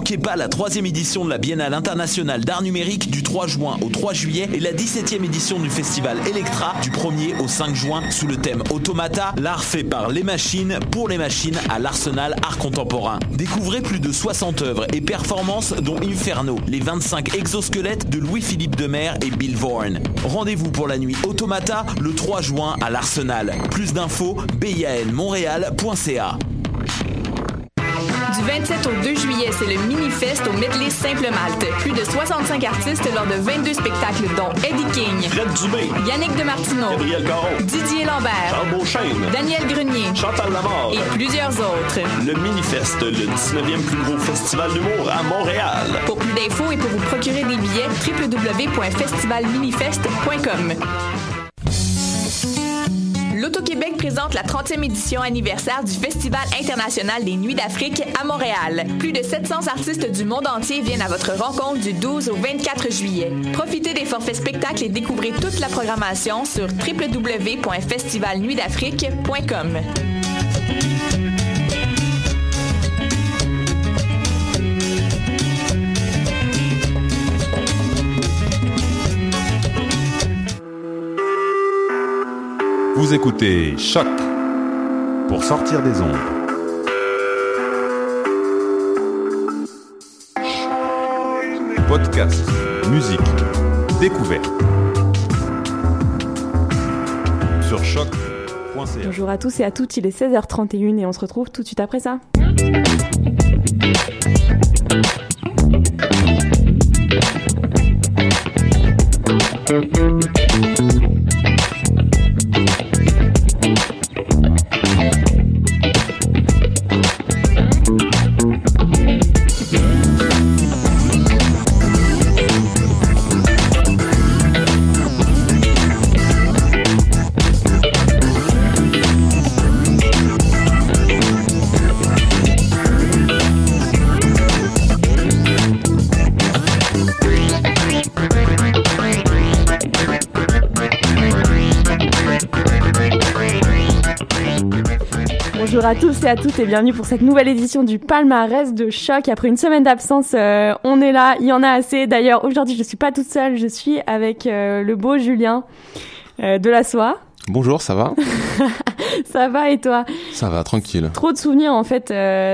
manquez pas la troisième édition de la Biennale internationale d'art numérique du 3 juin au 3 juillet et la 17e édition du festival Electra du 1er au 5 juin sous le thème Automata, l'art fait par les machines pour les machines à l'Arsenal Art Contemporain. Découvrez plus de 60 œuvres et performances dont Inferno, les 25 exosquelettes de Louis-Philippe Demer et Bill Vaughan. Rendez-vous pour la nuit Automata le 3 juin à l'Arsenal. Plus d'infos, bianmontréal.ca. Du 27 au 2 juillet, c'est le Mini-Fest au Medley Simple Malte. Plus de 65 artistes lors de 22 spectacles, dont Eddie King, Fred Dubé, Yannick Demartino, Gabriel Caron, Didier Lambert, Charles Beauchesne, Daniel Grenier Chantal Lamar. et plusieurs autres. Le Minifest, le 19e plus gros festival d'humour à Montréal. Pour plus d'infos et pour vous procurer des billets, www.festivalminifest.com. L'Auto-Québec présente la 30e édition anniversaire du Festival international des Nuits d'Afrique à Montréal. Plus de 700 artistes du monde entier viennent à votre rencontre du 12 au 24 juillet. Profitez des forfaits spectacles et découvrez toute la programmation sur www.festivalnuitdafrique.com. Vous écoutez Choc pour sortir des ondes. Podcast, musique, découverte. Sur choc.ca. Bonjour à tous et à toutes, il est 16h31 et on se retrouve tout de suite après ça. Tous et à toutes et bienvenue pour cette nouvelle édition du palmarès de choc. Après une semaine d'absence, euh, on est là, il y en a assez. D'ailleurs, aujourd'hui, je suis pas toute seule, je suis avec euh, le beau Julien euh, de la soie. Bonjour, ça va? Ça va et toi? Ça va, tranquille. Trop de souvenirs en fait,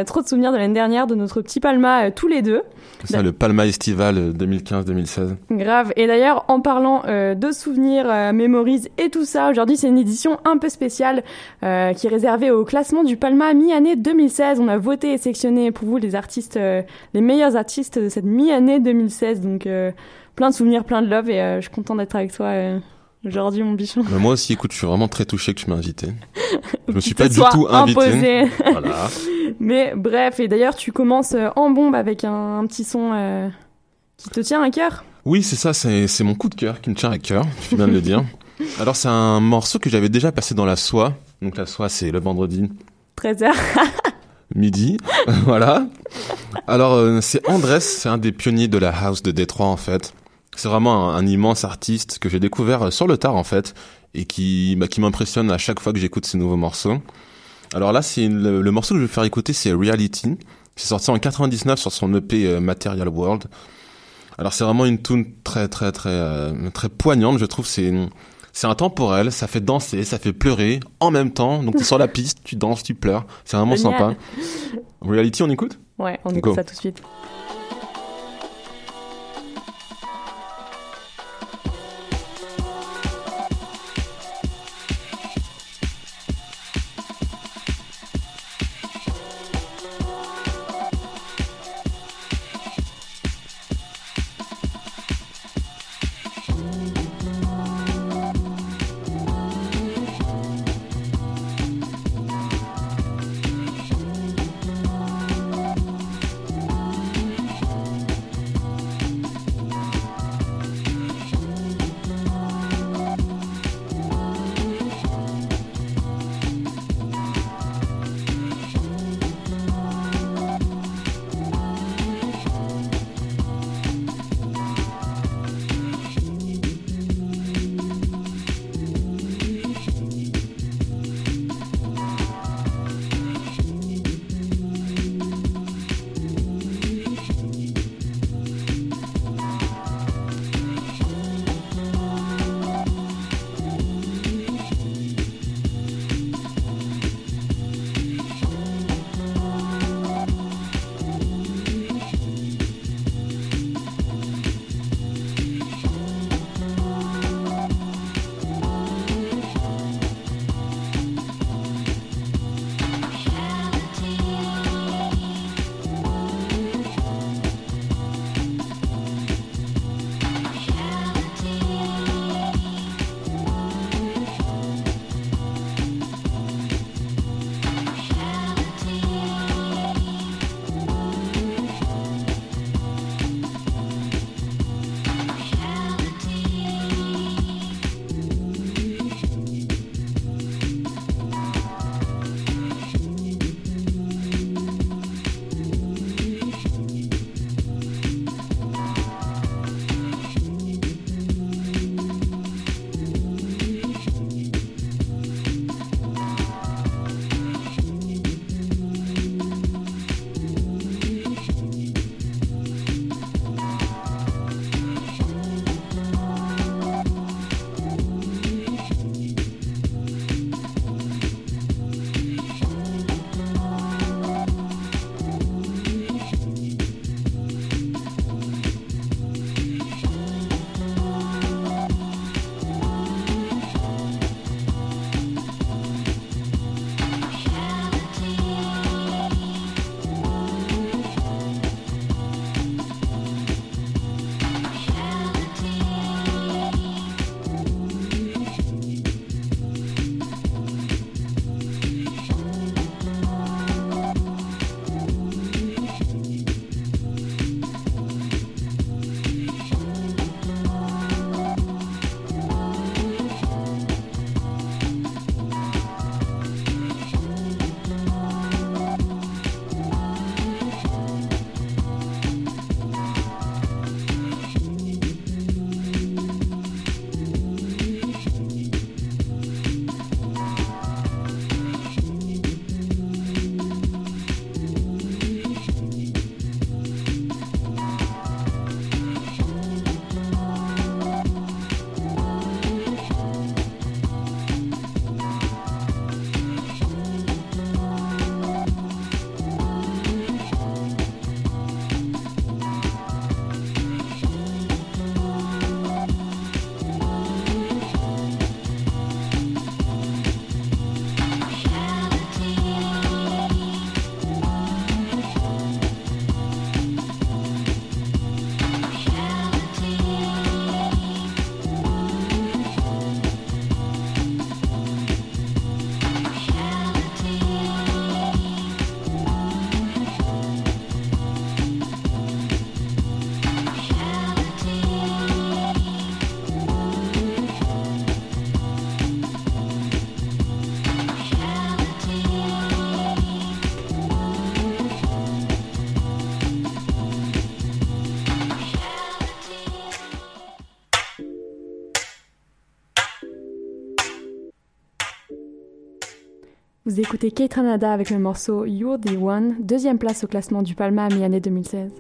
trop de souvenirs de l'année dernière de notre petit Palma tous les deux. C'est ça, le Palma Estival euh, 2015-2016. Grave. Et d'ailleurs, en parlant euh, de souvenirs, euh, mémorise et tout ça, aujourd'hui c'est une édition un peu spéciale euh, qui est réservée au classement du Palma mi-année 2016. On a voté et sélectionné pour vous les artistes, euh, les meilleurs artistes de cette mi-année 2016. Donc euh, plein de souvenirs, plein de love et euh, je suis contente d'être avec toi euh, aujourd'hui, mon bichon. Mais moi aussi, écoute, je suis vraiment très touché que tu m'aies invité. Je me suis pas du tout invité. imposé. Voilà. Mais bref, et d'ailleurs tu commences euh, en bombe avec un, un petit son euh, qui te tient à cœur. Oui, c'est ça, c'est mon coup de cœur qui me tient à cœur, tu bien de le dire. Alors, c'est un morceau que j'avais déjà passé dans la soie. Donc, la soie, c'est le vendredi 13h. midi. voilà. Alors, euh, c'est Andrés, c'est un des pionniers de la house de Détroit, en fait. C'est vraiment un, un immense artiste que j'ai découvert euh, sur le tard, en fait, et qui, bah, qui m'impressionne à chaque fois que j'écoute ses nouveaux morceaux. Alors là, c'est le, le morceau que je vais faire écouter, c'est Reality. C'est sorti en 99 sur son EP euh, Material World. Alors c'est vraiment une tune très très très euh, très poignante, je trouve. C'est c'est intemporel, ça fait danser, ça fait pleurer en même temps. Donc t'es sur la piste, tu danses, tu pleures. C'est vraiment Génial. sympa. Reality, on écoute? Ouais, on Go. écoute ça tout de suite. Vous écoutez Kate Ranada avec le morceau You're the One, deuxième place au classement du Palma à mi-année 2016.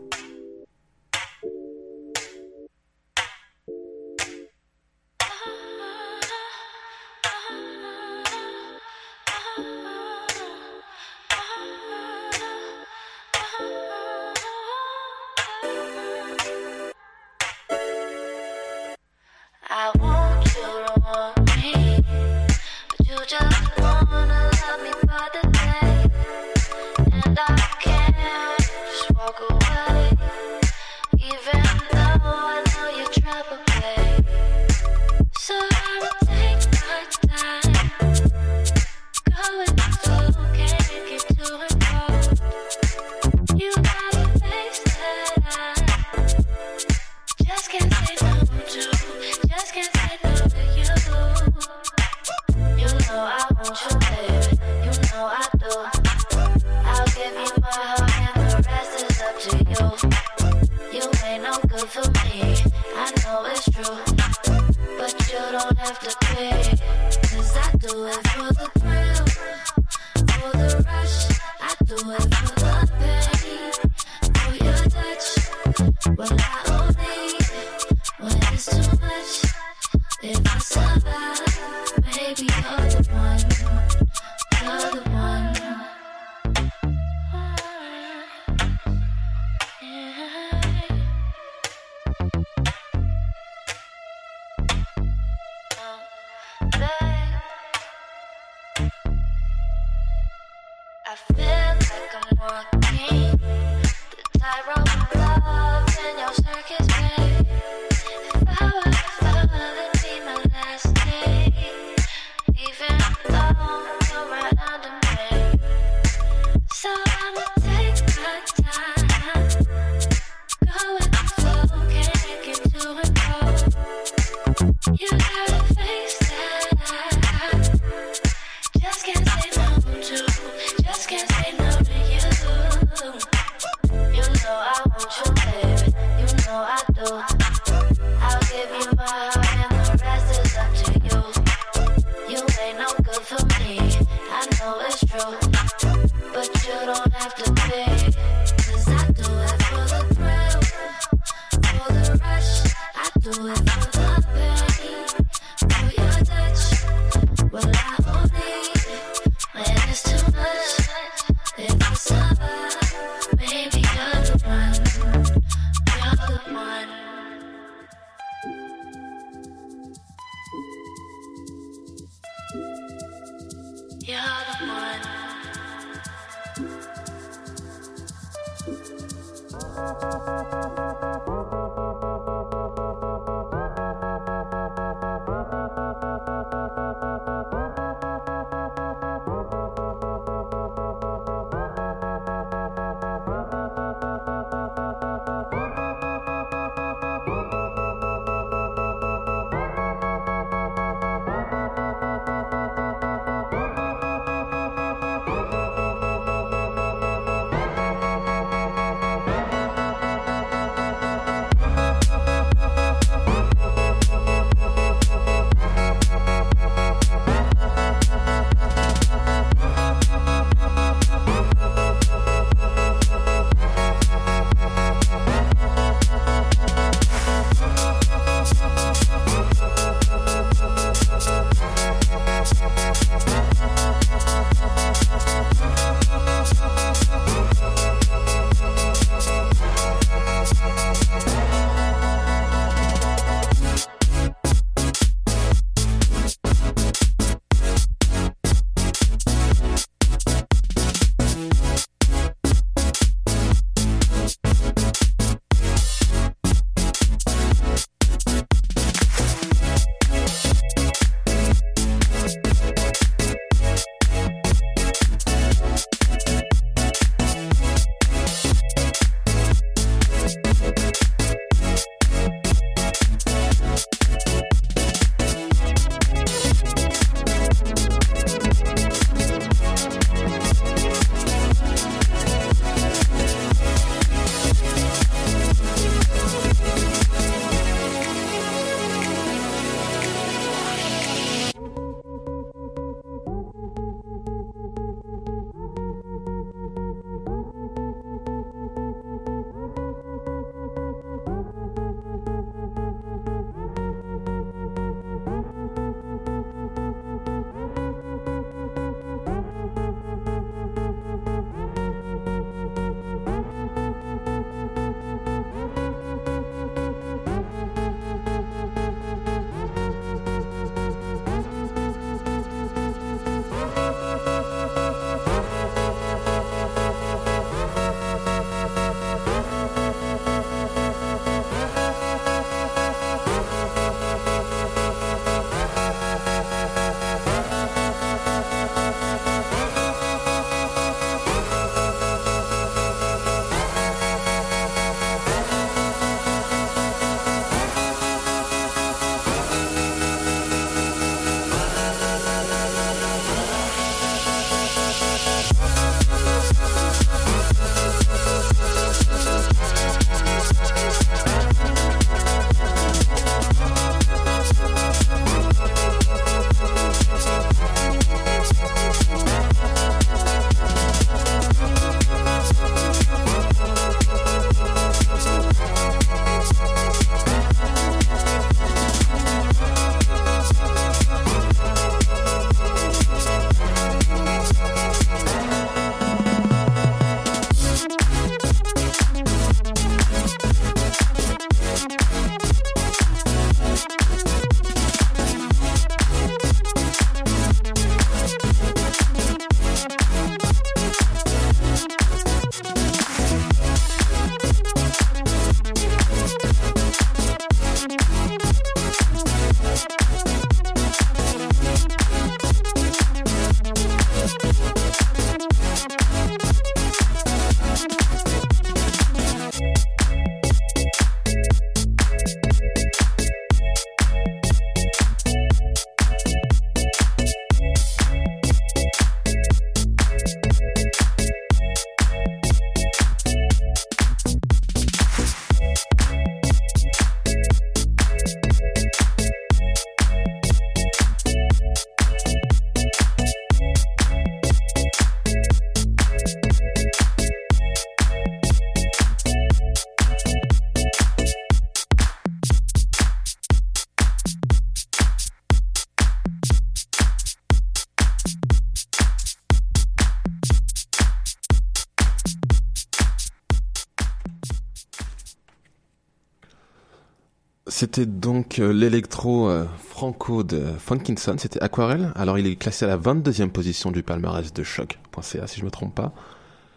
C'était donc euh, l'électro euh, franco de Funkinson, c'était Aquarelle. Alors il est classé à la 22e position du palmarès de choc.ca si je me trompe pas.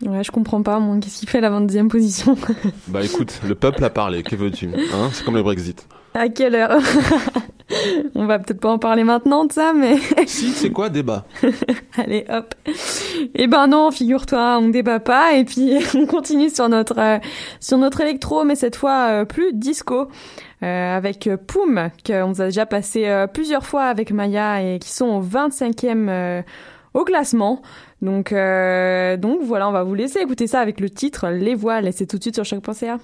Ouais, je comprends pas, moi, qu'est-ce qu'il fait la 22e position Bah écoute, le peuple a parlé, que veux-tu hein? C'est comme le Brexit. À quelle heure On va peut-être pas en parler maintenant de ça, mais... si, c'est quoi débat? Allez, hop. Eh ben non, figure-toi, on débat pas, et puis on continue sur notre, euh, sur notre électro, mais cette fois euh, plus disco. Euh, avec Poum, qu'on vous a déjà passé plusieurs fois avec Maya et qui sont au 25e au classement. Donc, donc voilà, on va vous laisser écouter ça avec le titre Les voiles et c'est tout de suite sur choc.ca.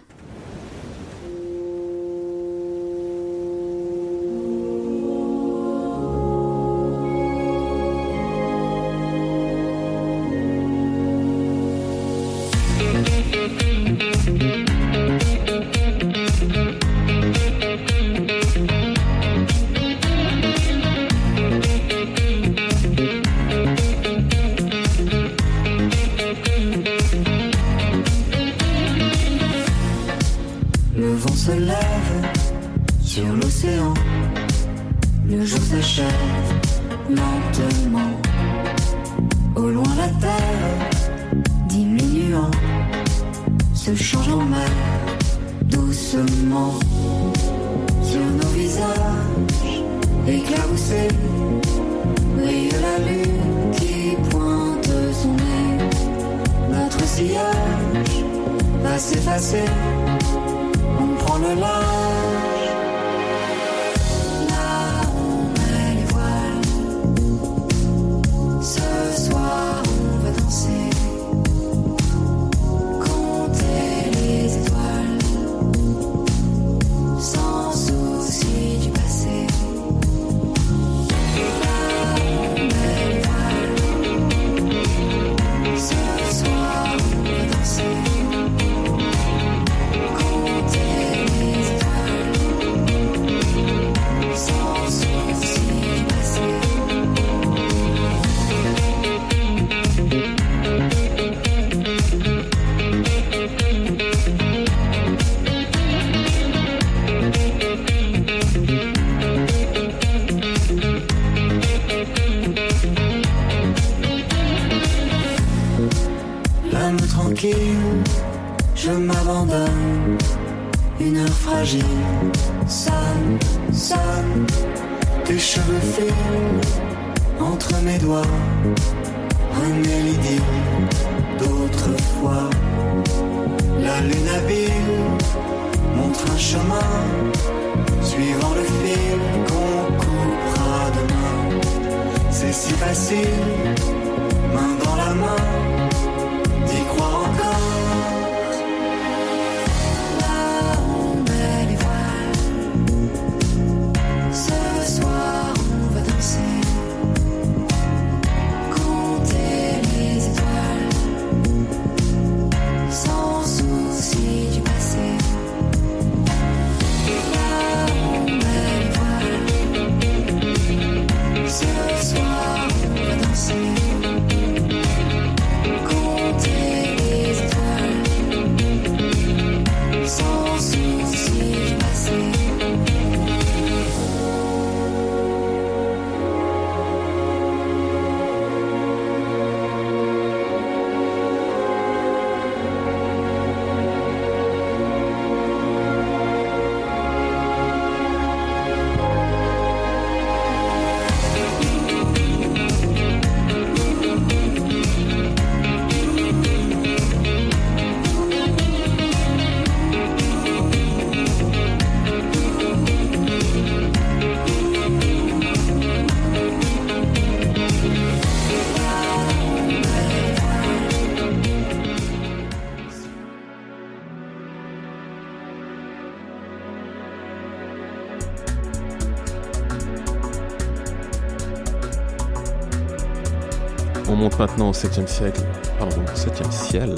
maintenant au 7e siècle, pardon, 7e ciel,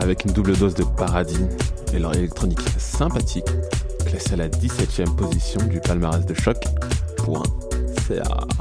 avec une double dose de paradis et leur électronique sympathique, classée à la 17e position du palmarès de choc. Point. Ça te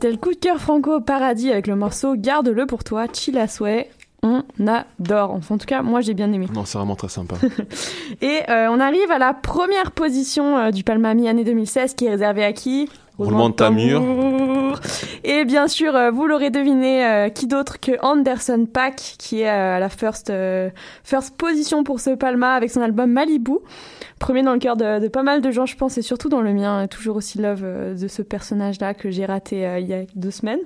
C'était le coup de cœur franco au paradis avec le morceau Garde-le pour toi, chill à souhait. On adore. Enfin, en tout cas, moi j'ai bien aimé. Non, c'est vraiment très sympa. Et euh, on arrive à la première position euh, du Palma Mi-année 2016 qui est réservée à qui? Roulement de tambour. Et bien sûr, euh, vous l'aurez deviné, euh, qui d'autre que Anderson Paak, qui est euh, à la first, first position pour ce Palma avec son album Malibu. Premier dans le cœur de, de pas mal de gens, je pense, et surtout dans le mien. Toujours aussi love euh, de ce personnage-là que j'ai raté euh, il y a deux semaines.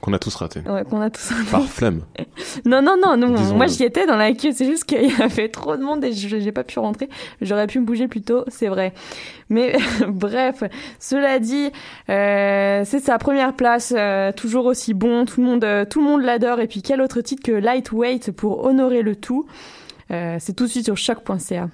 Qu'on a tous raté. Ouais, qu'on a tous Par flemme. non, non, non, non. Moi, j'y étais dans la queue. C'est juste qu'il y avait trop de monde et je j'ai pas pu rentrer. J'aurais pu me bouger plus tôt, c'est vrai. Mais bref, cela dit, euh, c'est sa première place, euh, toujours aussi bon. Tout le monde, euh, tout le monde l'adore. Et puis quel autre titre que Lightweight pour honorer le tout? Euh, c'est tout de suite sur choc.ca.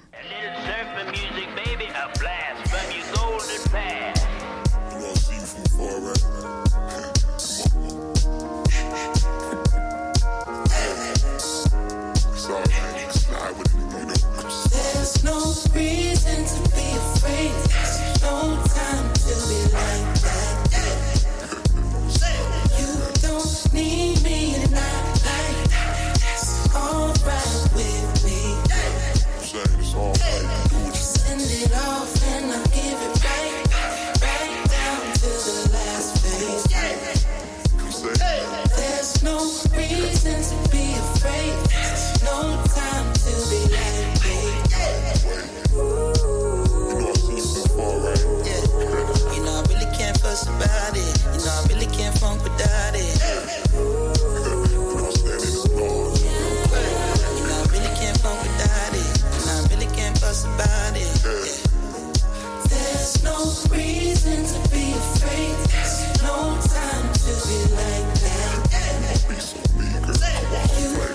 You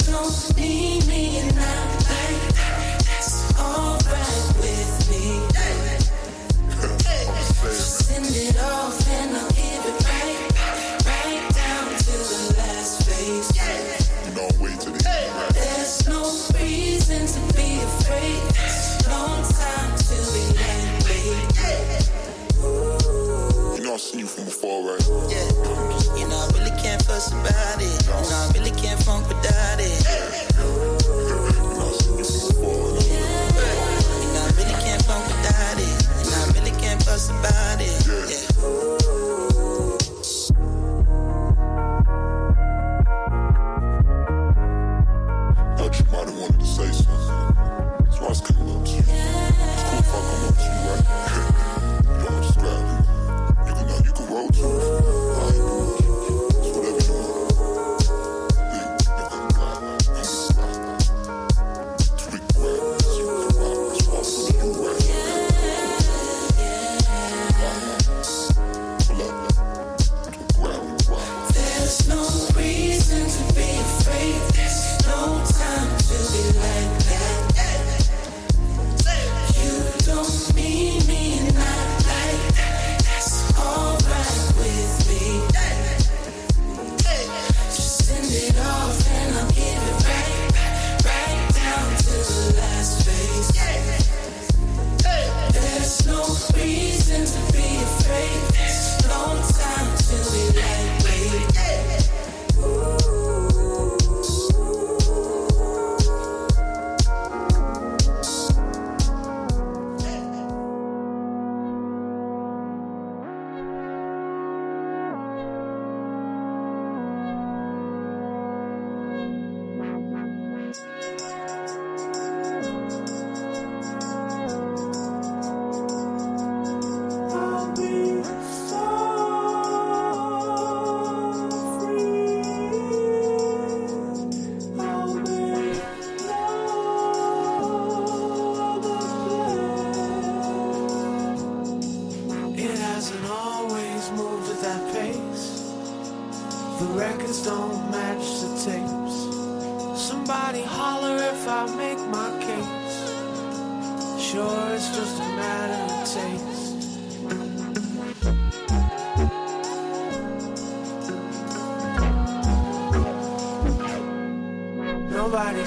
don't need me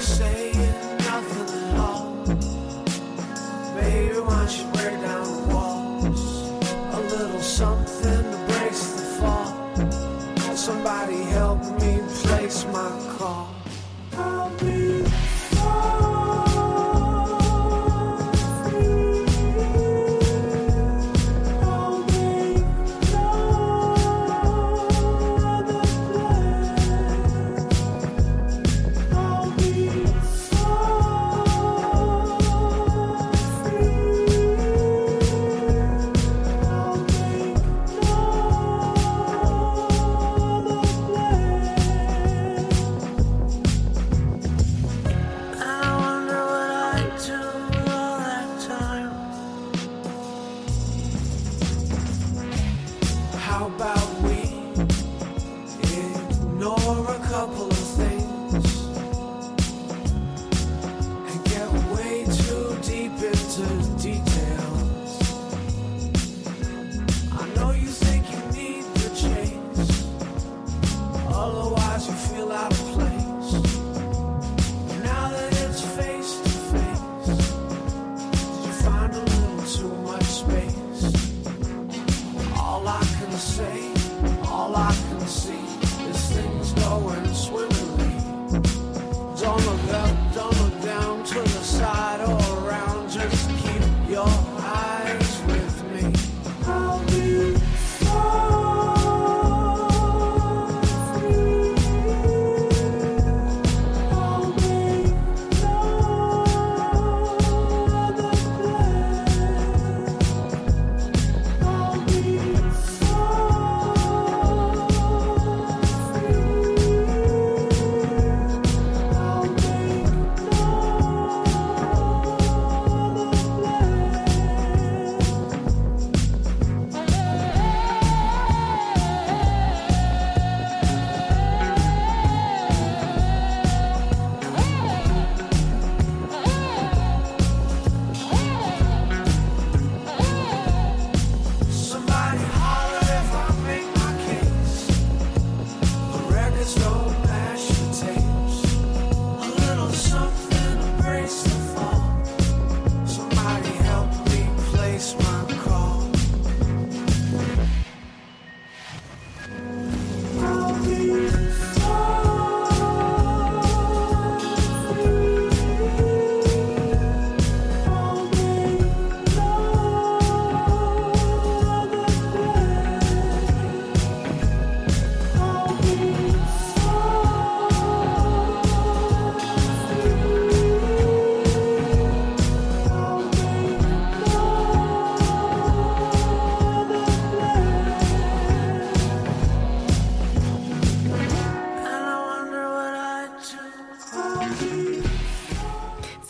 say.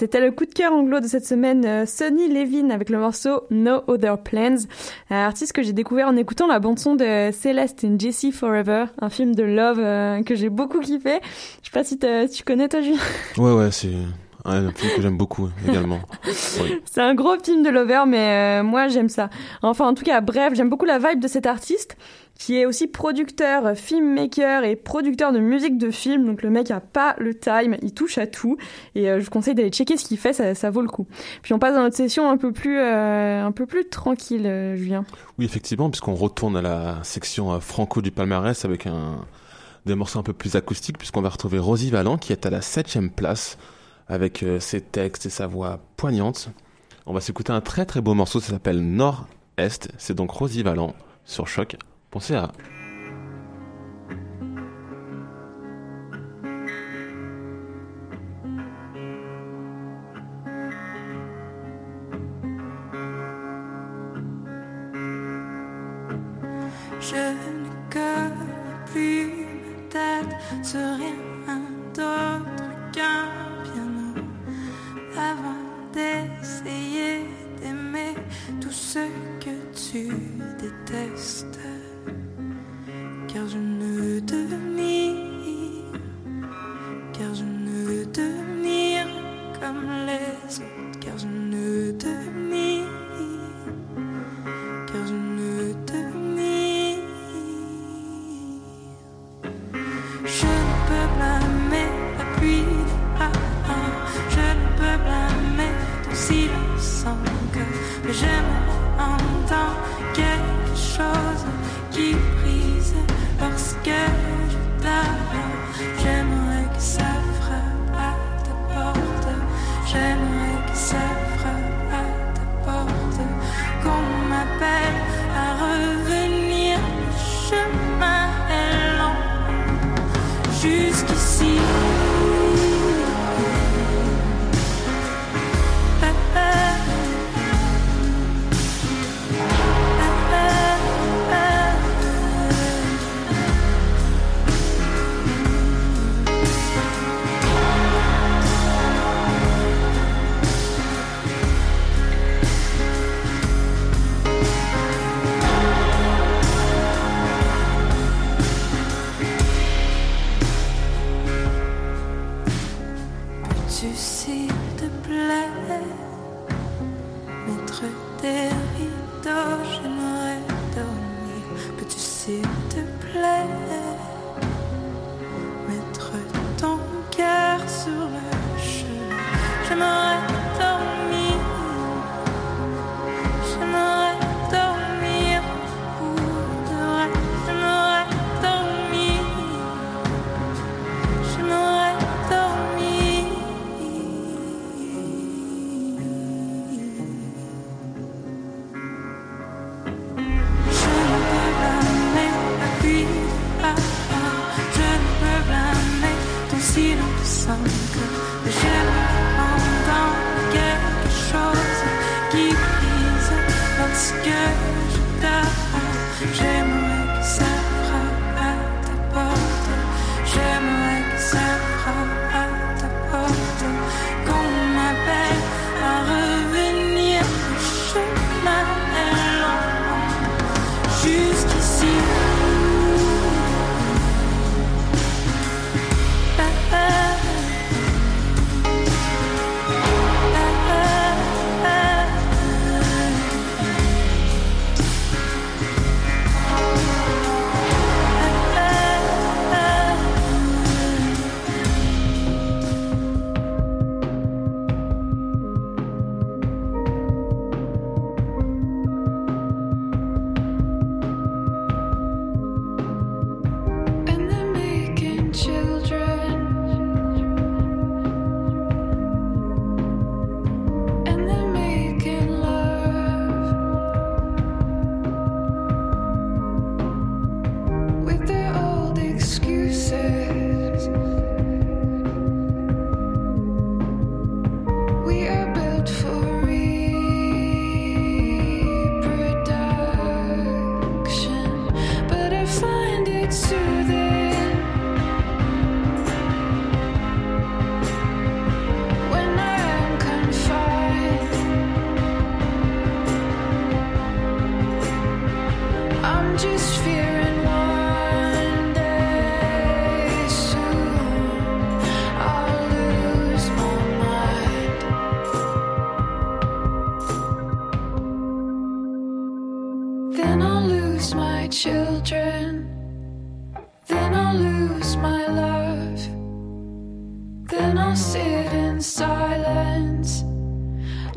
C'était le coup de cœur anglo de cette semaine, euh, Sonny Levin avec le morceau No Other Plans, un artiste que j'ai découvert en écoutant la bande son de Celeste and Jesse Forever, un film de love euh, que j'ai beaucoup kiffé. Je sais pas si, tu connais toi, Julien. Ouais, ouais, c'est un film que j'aime beaucoup également. Oui. C'est un gros film de lover, mais euh, moi j'aime ça. Enfin, en tout cas, bref, j'aime beaucoup la vibe de cet artiste qui est aussi producteur, filmmaker et producteur de musique de film. Donc le mec a pas le time, il touche à tout. Et euh, je vous conseille d'aller checker ce qu'il fait, ça, vaut le coup. Puis on passe dans notre session un peu plus, euh, un peu plus tranquille, euh, Julien. Oui, effectivement, puisqu'on retourne à la section euh, franco du palmarès avec un des morceaux un peu plus acoustiques, puisqu'on va retrouver Rosie Vallant qui est à la septième place avec euh, ses textes et sa voix poignante. On va s'écouter un très très beau morceau, ça s'appelle Nord-Est. C'est donc Rosie Vallant sur Choc. Pensez à Je ne que plus peut-être sur rien d'autre qu'un piano avant d'essayer d'aimer tout ce que tu détestes car je ne te nie, car je ne te nie comme les autres, car je ne te nie, car je ne te nie. Je ne peux blâmer la pluie, ah, ah, je ne peux blâmer ton silence encore, mais j'aime entendre quelque chose qui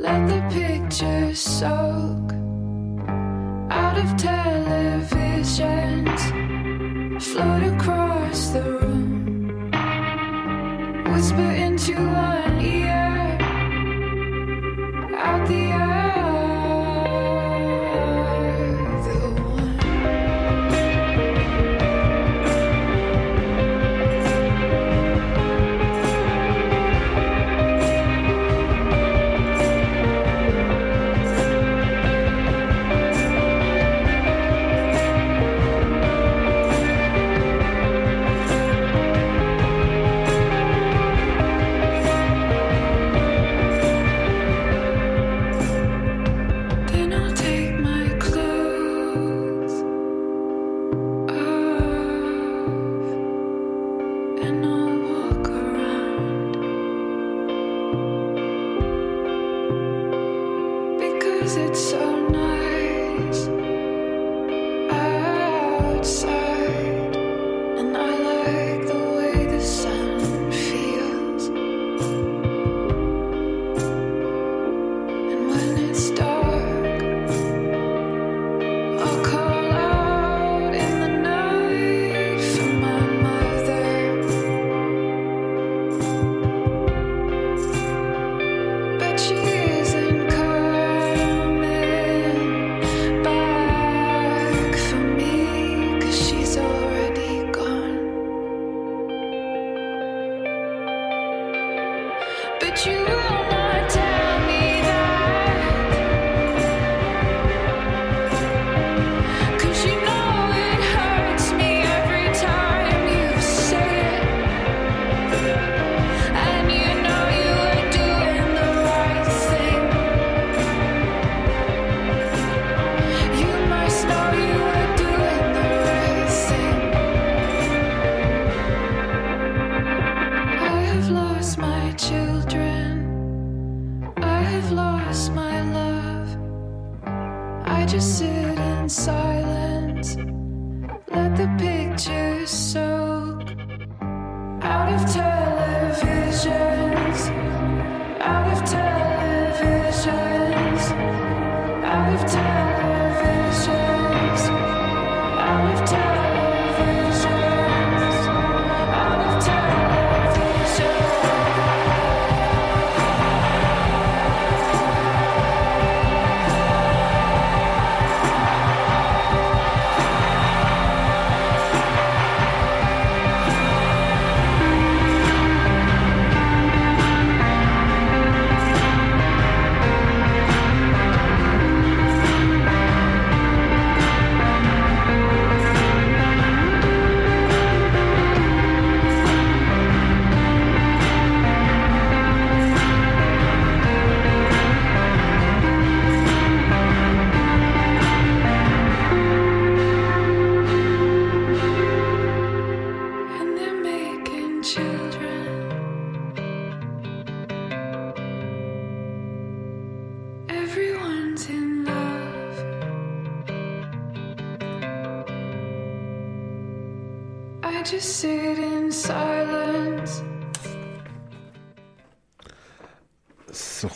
Let the pictures soak out of televisions, float across the room, whisper into one ear.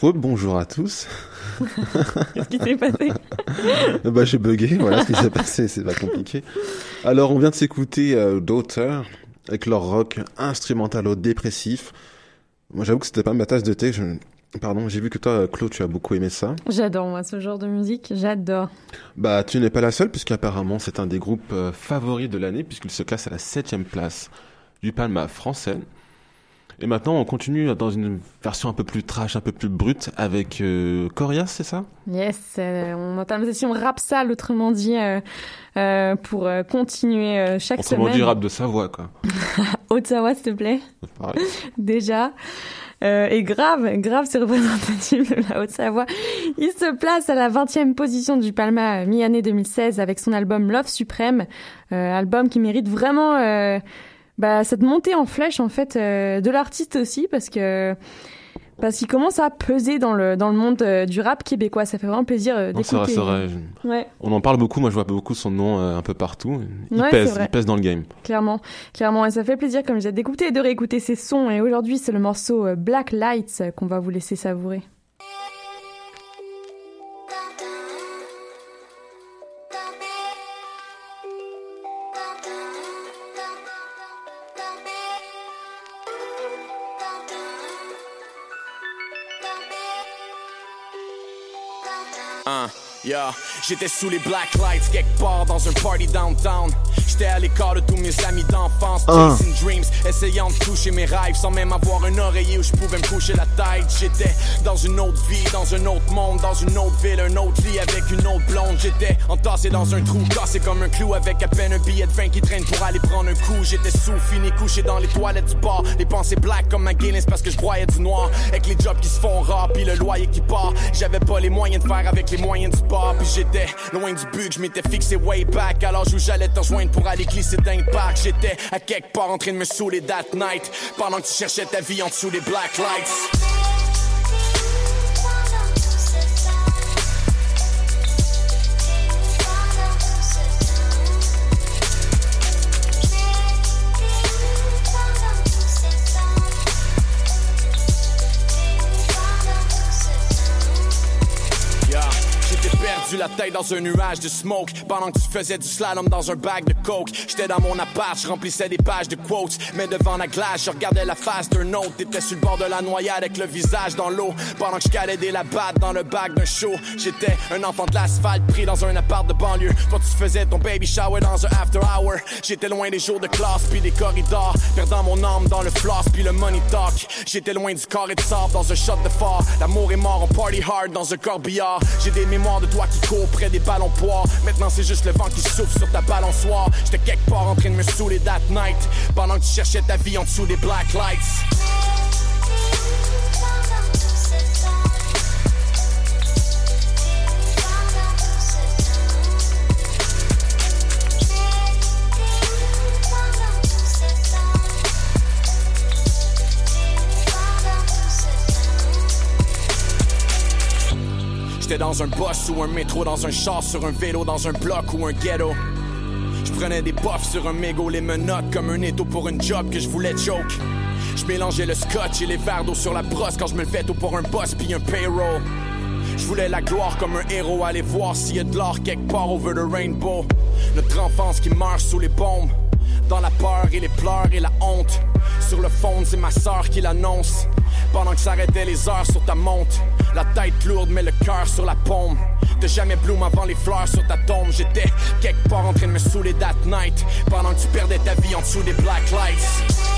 Rebonjour à tous. Qu'est-ce qui s'est passé? Bah j'ai bugué, voilà ce qui s'est passé, c'est pas compliqué. Alors on vient de s'écouter euh, Daughter avec leur rock instrumentalo-dépressif. Moi j'avoue que c'était pas ma tasse de thé. Je... Pardon, j'ai vu que toi Claude tu as beaucoup aimé ça. J'adore, moi, ce genre de musique. J'adore. Bah tu n'es pas la seule puisqu'apparemment c'est un des groupes euh, favoris de l'année puisqu'il se classe à la septième place du Palma français. Et maintenant on continue dans une version un peu plus trash, un peu plus brute avec euh, Corias, c'est ça? Yes, euh, on entame la session rap sale, autrement dit, euh, euh, pour continuer chaque Autrement semaine. dit rap de Savoie quoi. Ottawa, s'il te plaît. Pareil. Déjà. Euh, et grave, grave, c'est représentatif de la Haute-Savoie. Il se place à la 20e position du Palma mi-année 2016 avec son album Love Suprême, euh, album qui mérite vraiment euh, bah, cette montée en flèche en fait euh, de l'artiste aussi parce que parce qu'il commence à peser dans le dans le monde euh, du rap québécois. Ça fait vraiment plaisir euh, d'écouter. Ouais. On en parle beaucoup, moi je vois beaucoup son nom euh, un peu partout. Il Ouais, pèse, il pèse dans le game. Clairement, clairement, et ça fait plaisir comme j'ai d'écouter et de réécouter ses sons. Et aujourd'hui, c'est le morceau Black Lights qu'on va vous laisser savourer. Yeah. J'étais sous les black lights quelque part dans un party downtown. J'étais à l'écart de tous mes amis d'enfance, Hein. chasing dreams, essayant de toucher mes rêves sans même avoir un oreiller où je pouvais me coucher la tête. J'étais dans une autre vie, dans un autre monde, dans une autre ville, un autre lit avec une autre blonde. J'étais entassé dans un trou, cassé comme un clou avec à peine un billet de 20 qui traîne pour aller prendre un coup. J'étais sous, fini, couché dans les toilettes du bar. Les pensées black comme ma Guinness parce que je broyais du noir. Avec les jobs qui se font rares, puis le loyer qui part. J'avais pas les moyens de faire avec les moyens du bar. Puis j'étais loin du but, je m'étais fixé way back. Alors où j'allais te rejoindre pour aller glisser d'un parc. J'étais à quelque part en train de me saouler that night. Pendant que tu cherchais ta vie en dessous des black lights. Dans un nuage de smoke pendant que tu faisais du slalom dans un bag de coke. J'étais dans mon appart, je remplissais des pages de quotes, mais devant la glace, je regardais la face d'un autre. T'étais sur le bord de la noyade avec le visage dans l'eau pendant que je calais des labattes dans le bag d'un show. J'étais un enfant de l'asphalte pris dans un appart de banlieue. Toi, tu faisais ton baby shower dans un after hour. J'étais loin des jours de classe puis des corridors, perdant mon âme dans le floss puis le money talk. J'étais loin du carré de sable dans un shot de phare. L'amour est mort, on party hard dans un corbillard. J'ai des mémoires de toi qui courent près des ballons poids. Maintenant c'est juste le vent qui souffle sur ta balançoire. J'étais quelque part en train de me saouler that night. Pendant que tu cherchais ta vie en dessous des black lights. J'étais dans un bus ou un métro, dans un char, sur un vélo, dans un bloc ou un ghetto. Je prenais des puffs sur un mégot, les menottes comme un étau pour une job que je voulais choke. Je mélangeais le scotch et les verres d'eau sur la brosse quand je me levais tôt pour un boss puis un payroll. Je voulais la gloire comme un héros, aller voir s'il y a de l'or quelque part over the rainbow. Notre enfance qui meurt sous les bombes, dans la peur et les pleurs et la honte. Sur le fond, c'est ma sœur qui l'annonce. Pendant que s'arrêtaient les heures sur ta montre, la tête lourde mais le cœur sur la paume. De jamais bloom avant les fleurs sur ta tombe. J'étais quelque part en train de me saouler that night. Pendant que tu perdais ta vie en dessous des black lights.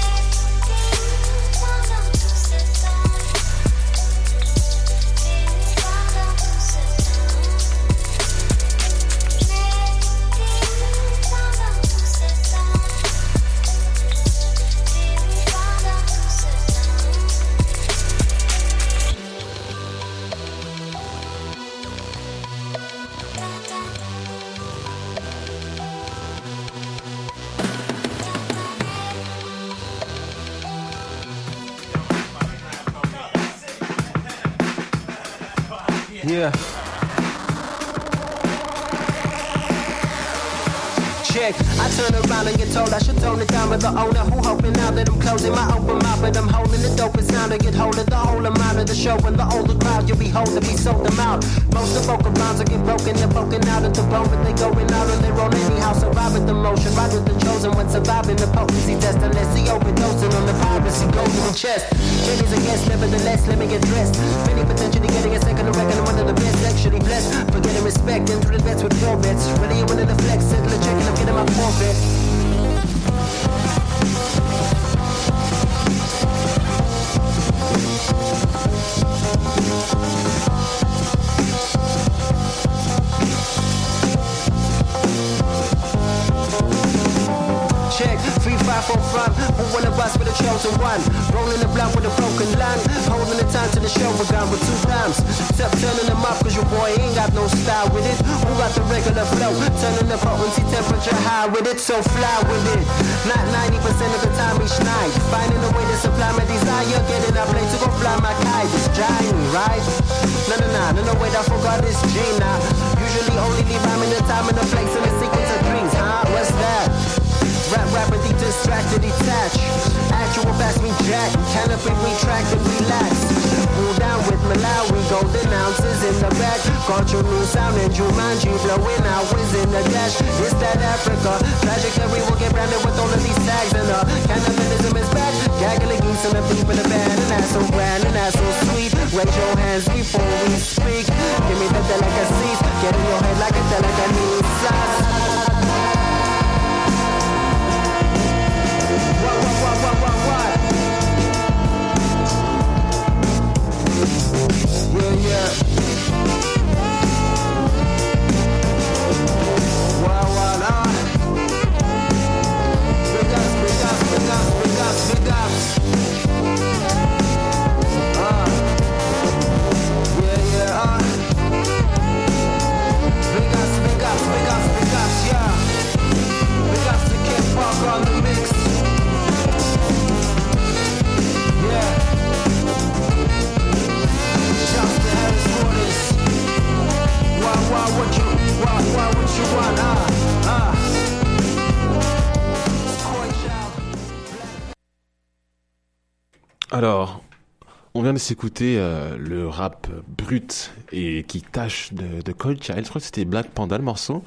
Chest. Jenny's a guest, nevertheless, let me get dressed. Many potentially getting a second to reckon one of the best, actually blessed. Forgetting respect, into the bets with four bets. Really, you wanted to flex, settle a check and I'm getting my forfeit. Check, three, five, four, front. Who wanna bust with a chosen one? Rolling the blunt with a broken lung. Holding the time to the show begun with two dimes. Step turning them up, cause your boy ain't got no style with it. Who got the regular flow? Turning the potency temperature high with it, so fly with it. Not 90% of the time each night. Finding a way to supply my desire. Getting a place to go fly my kite. It's giant, right? No, no, no, no, no, wait, I forgot this now. Usually only leave I'm the time and the place and the sequence of dreams, huh? What's that? Rap rapidly distracted, detach. Actual pass me jack. Canopy retract and relax. Cool down with Malawi, golden ounces in the. Got your new sound and Jumanji blowing out whiz in the dash. It's that Africa. Tragically will get branded with all of these tags and uh, cannibalism is back. Gaggling geese and the beep in the band and that's so grand and that's so sweet. Raise your hands before we speak. Give me the delicacies. Get in your head like a delicacy. Yeah, Alors, On vient de s'écouter euh, le rap brut et qui tâche de, de Cold Child. Je crois que c'était Black Panda le morceau.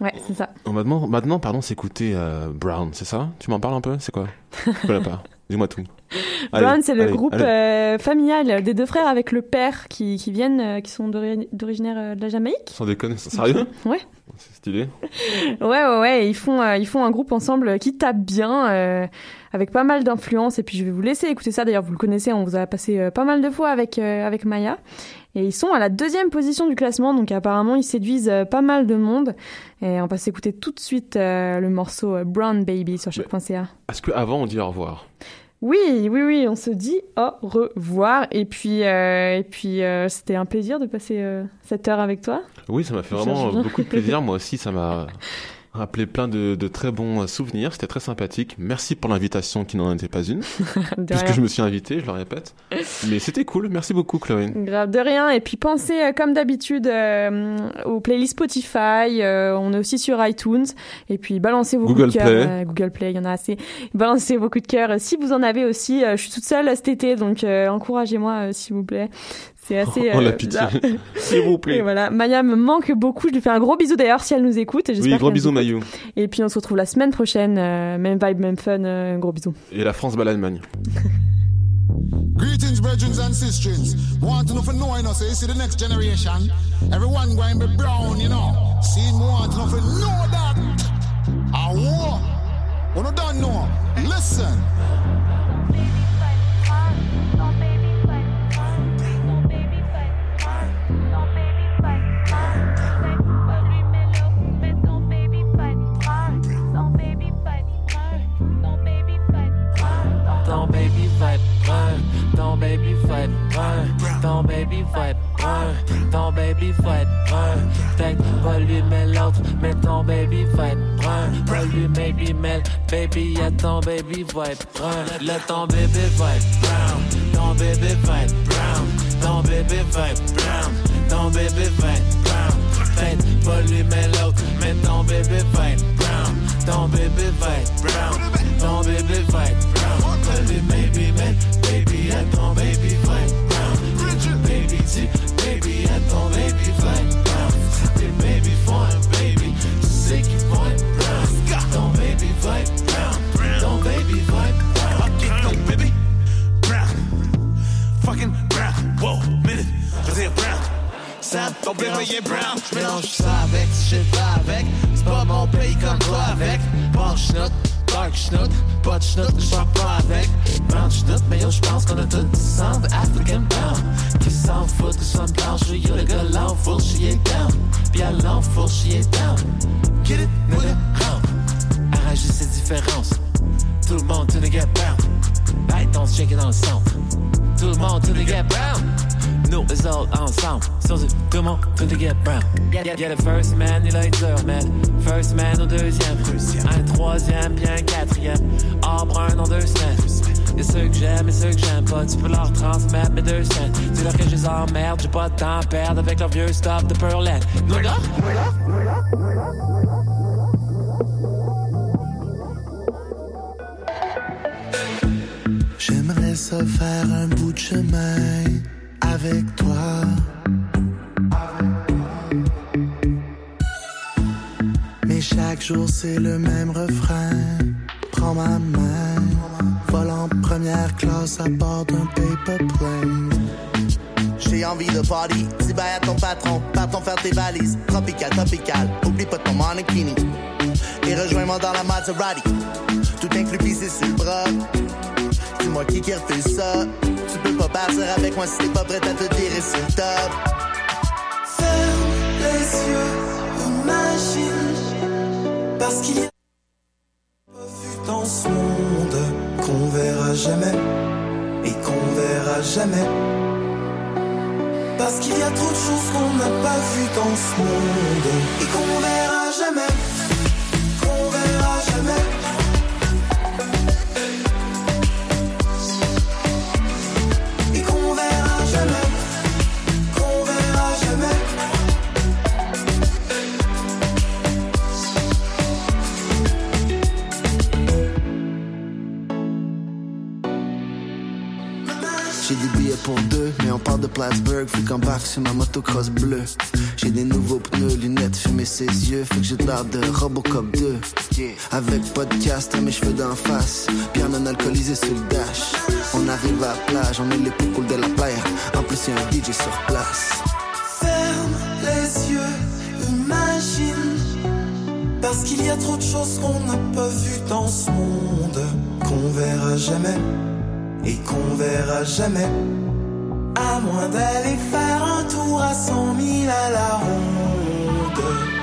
Ouais, c'est ça. On va maintenant, maintenant pardon, s'écouter euh, Brown, c'est ça? Tu m'en parles un peu? C'est quoi? Je connais pas. Dis-moi tout. Brown, c'est le allez, groupe allez. euh, familial des deux frères avec le père qui, qui viennent, euh, qui sont d'ori- d'originaire euh, de la Jamaïque. Sans déconner, sérieux? Ouais. C'est stylé. Ouais, ouais, ouais. Ils font, ils font un groupe ensemble qui tape bien, avec pas mal d'influence. Et puis je vais vous laisser écouter ça. D'ailleurs, vous le connaissez, on vous a passé pas mal de fois avec avec Maya. Et ils sont à la deuxième position du classement, donc apparemment ils séduisent pas mal de monde. Et on va s'écouter tout de suite le morceau Brown Baby sur choc.ca. Est-ce qu'avant on dit au revoir? Oui, oui, oui, on se dit au revoir. Et puis, euh, et puis euh, c'était un plaisir de passer euh, cette heure avec toi. Oui, ça m'a fait vraiment beaucoup de plaisir. Moi aussi, ça m'a rappelé plein de, de très bons euh, souvenirs. C'était très sympathique. Merci pour l'invitation qui n'en était pas une. Puisque je me suis invité, je le répète. Mais c'était cool. Merci beaucoup, Chloé. Grave de rien. Et puis pensez euh, comme d'habitude euh, aux playlists Spotify. euh, on est aussi sur iTunes. Et puis balancez vos Google coups de cœur. Play. Google Play, il y en a assez. Balancez vos coups de cœur. Si vous en avez aussi, je suis toute seule cet été, donc encouragez-moi s'il vous plaît. C'est assez. Oh, la euh, pitié. S'il vous plaît. Et voilà, Maya me manque beaucoup. Je lui fais un gros bisou d'ailleurs si elle nous écoute. Oui, gros écoute. Mayou. Et puis on se retrouve la semaine prochaine. euh, même vibe, même fun. euh, gros bisous. Et la France bat l'Allemagne. Greetings, brethren and sisters. Want to know for knowing us, so you see the next generation. Everyone going be brown, you know. See, want to know for know that. I want. When you don't know, listen. Baby va brun, ton baby va brun, ton baby brun, ton baby va brun. Peut-être pas lui mais l'autre, mais ton baby va être brun. Pas lui mais baby y'a ton baby va être brun. Là ton bébé va être brown, ton bébé va être brown, ton bébé va être brown, ton bébé va être brown. Peut-être pas lui mais l'autre, mais ton bébé va être brown, ton bébé va être brown, ton bébé va être brown. Baby, maybe, man, baby, ton baby être brown. Baby, dis, baby, ton baby être brown. Tes baby font un baby, tu sais qu'ils être brown. Ton baby être brown, ton baby être brown. Ok, ton baby, brown. Fucking brown. Wow, minute, je brown. Sam, ton bébé est brown. J'mélange ça avec, shit pas avec. C'est pas mon pays comme toi avec. Bon schnout, dark schnout, pas de schnout, j'sors pas avec. Brown schnout, mais yo j'pense qu'on a tout du sang African brown. Qui s'en fout que son blanche, yo le gars l'en full, she est down. Puis elle l'en full, she est down. Get it, nigga, how? Arrache ces différences. Tout le monde, to the get brown. Don't shake it dans le centre. Tout le monde, to the get brown. Nous, les autres, ensemble. Sur du tout le monde, to the get brown? Yeah, yeah, le first man, il a été dur, man. First man au deuxième. Un troisième, puis un quatrième. Or brun dans deux semaines. Y'a ceux que j'aime et ceux que j'aime pas. Tu peux leur transmettre mes deux cents. Dis-leur que je les emmerde. J'ai pas de temps à perdre avec leur vieux stop de Pearland. Nous, gars? J'aimerais ça faire un bout de chemin avec toi. Mais chaque jour c'est le même refrain. Prends ma main, vole en première classe à bord d'un paper plane. J'ai envie de party, dis bye à ton patron, partons faire tes valises. Tropical, tropical, oublie pas ton mannequin. Et rejoins-moi dans la Maserati, tout inclus pissé sur le bras. Dis-moi qui qui refait ça. Pas partir avec moi si t'es pas prête à te tirer sur le top. Ferme les yeux, imagine. Parce qu'il y a pas vu dans ce monde qu'on verra jamais et qu'on verra jamais. Parce qu'il y a trop de choses qu'on n'a pas vues dans ce monde et qu'on verra jamais. De Plattsburgh, fait qu'en bac sur ma motocross bleue. J'ai des nouveaux pneus, lunettes, fumer ses yeux, fait que j'ai de l'air de Robocop 2. Avec podcast à mes cheveux d'en face, bien non alcoolisé sur le dash. On arrive à la plage, on est les plus cool de la playa. En plus, y'a un DJ sur place. Ferme les yeux, imagine. Parce qu'il y a trop de choses qu'on n'a pas vues dans ce monde, qu'on verra jamais et qu'on verra jamais. À moins d'aller faire un tour à cent mille à la ronde.